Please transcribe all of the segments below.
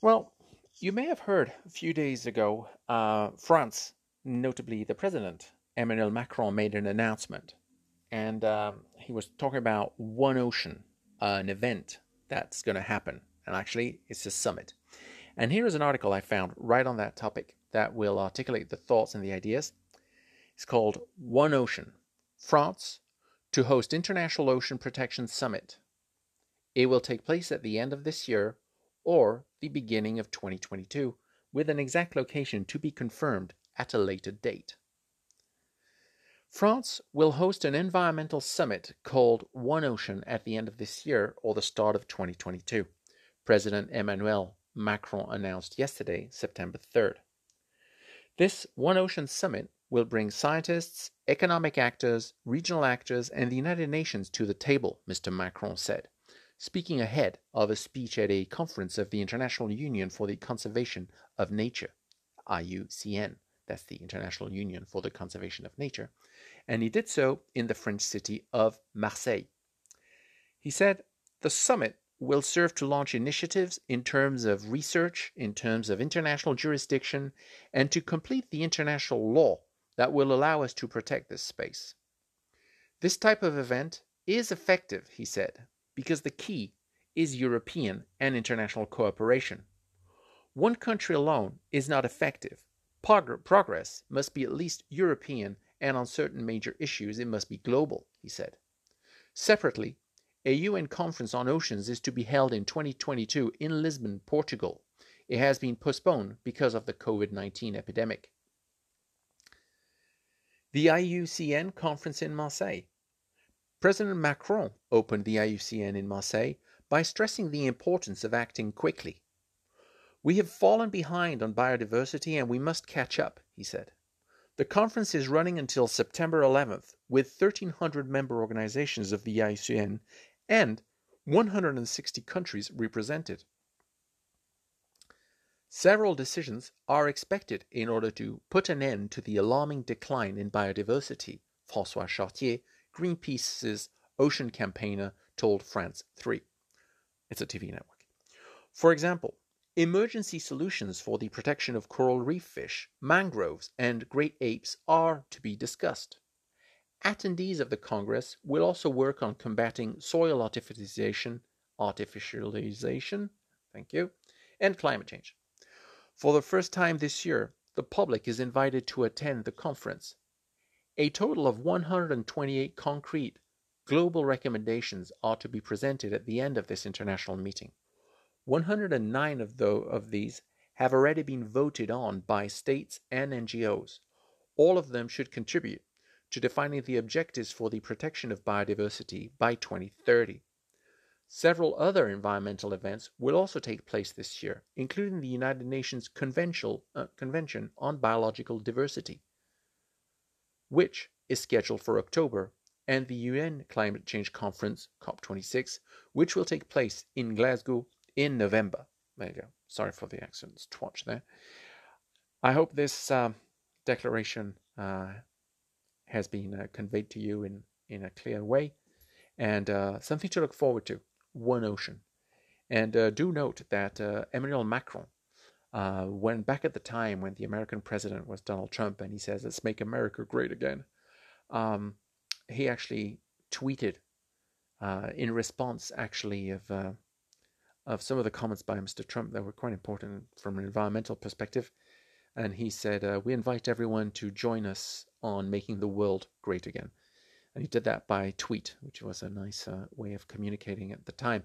Well, you may have heard a few days ago, uh, France, notably the president, Emmanuel Macron, made an announcement. And um, he was talking about One Ocean, uh, an event that's going to happen. And actually, it's a summit. And here is an article I found right on that topic that will articulate the thoughts and the ideas. It's called One Ocean France to host International Ocean Protection Summit. It will take place at the end of this year or the beginning of 2022, with an exact location to be confirmed at a later date. France will host an environmental summit called One Ocean at the end of this year or the start of 2022, President Emmanuel Macron announced yesterday, September 3rd. This One Ocean summit will bring scientists, economic actors, regional actors, and the United Nations to the table, Mr. Macron said speaking ahead of a speech at a conference of the International Union for the Conservation of Nature, IUCN. That's the International Union for the Conservation of Nature. And he did so in the French city of Marseille. He said, The summit will serve to launch initiatives in terms of research, in terms of international jurisdiction, and to complete the international law that will allow us to protect this space. This type of event is effective, he said, because the key is European and international cooperation. One country alone is not effective. Prog- progress must be at least European, and on certain major issues, it must be global, he said. Separately, a UN conference on oceans is to be held in 2022 in Lisbon, Portugal. It has been postponed because of the COVID 19 epidemic. The IUCN conference in Marseille President Macron opened the IUCN in Marseille by stressing the importance of acting quickly. We have fallen behind on biodiversity and we must catch up, he said. The conference is running until September 11th with 1,300 member organizations of the IUCN and 160 countries represented. Several decisions are expected in order to put an end to the alarming decline in biodiversity, Francois Chartier, Greenpeace's ocean campaigner told France 3. It's a TV network. For example, emergency solutions for the protection of coral reef fish, mangroves, and great apes are to be discussed. Attendees of the Congress will also work on combating soil artificialization, artificialization, thank you, and climate change. For the first time this year, the public is invited to attend the conference, a total of 128 concrete global recommendations are to be presented at the end of this international meeting. 109 of, the, of these have already been voted on by states and NGOs. All of them should contribute to defining the objectives for the protection of biodiversity by 2030. Several other environmental events will also take place this year, including the United Nations uh, Convention on Biological Diversity which is scheduled for October, and the UN Climate Change Conference, COP26, which will take place in Glasgow in November. There you go. Sorry for the accents twatch there. I hope this uh, declaration uh, has been uh, conveyed to you in, in a clear way and uh, something to look forward to. One ocean. And uh, do note that uh, Emmanuel Macron uh, when back at the time when the American president was Donald Trump and he says, let's make America great again, um, he actually tweeted uh, in response, actually, of, uh, of some of the comments by Mr. Trump that were quite important from an environmental perspective. And he said, uh, We invite everyone to join us on making the world great again. And he did that by tweet, which was a nice uh, way of communicating at the time.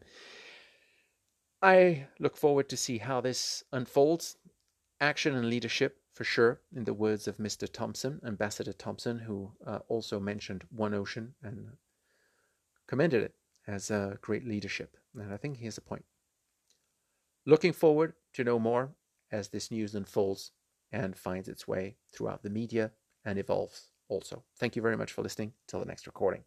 I look forward to see how this unfolds. Action and leadership, for sure, in the words of Mr. Thomson, Ambassador Thomson, who uh, also mentioned One Ocean and commended it as a great leadership. And I think he has a point. Looking forward to know more as this news unfolds and finds its way throughout the media and evolves also. Thank you very much for listening. Till the next recording.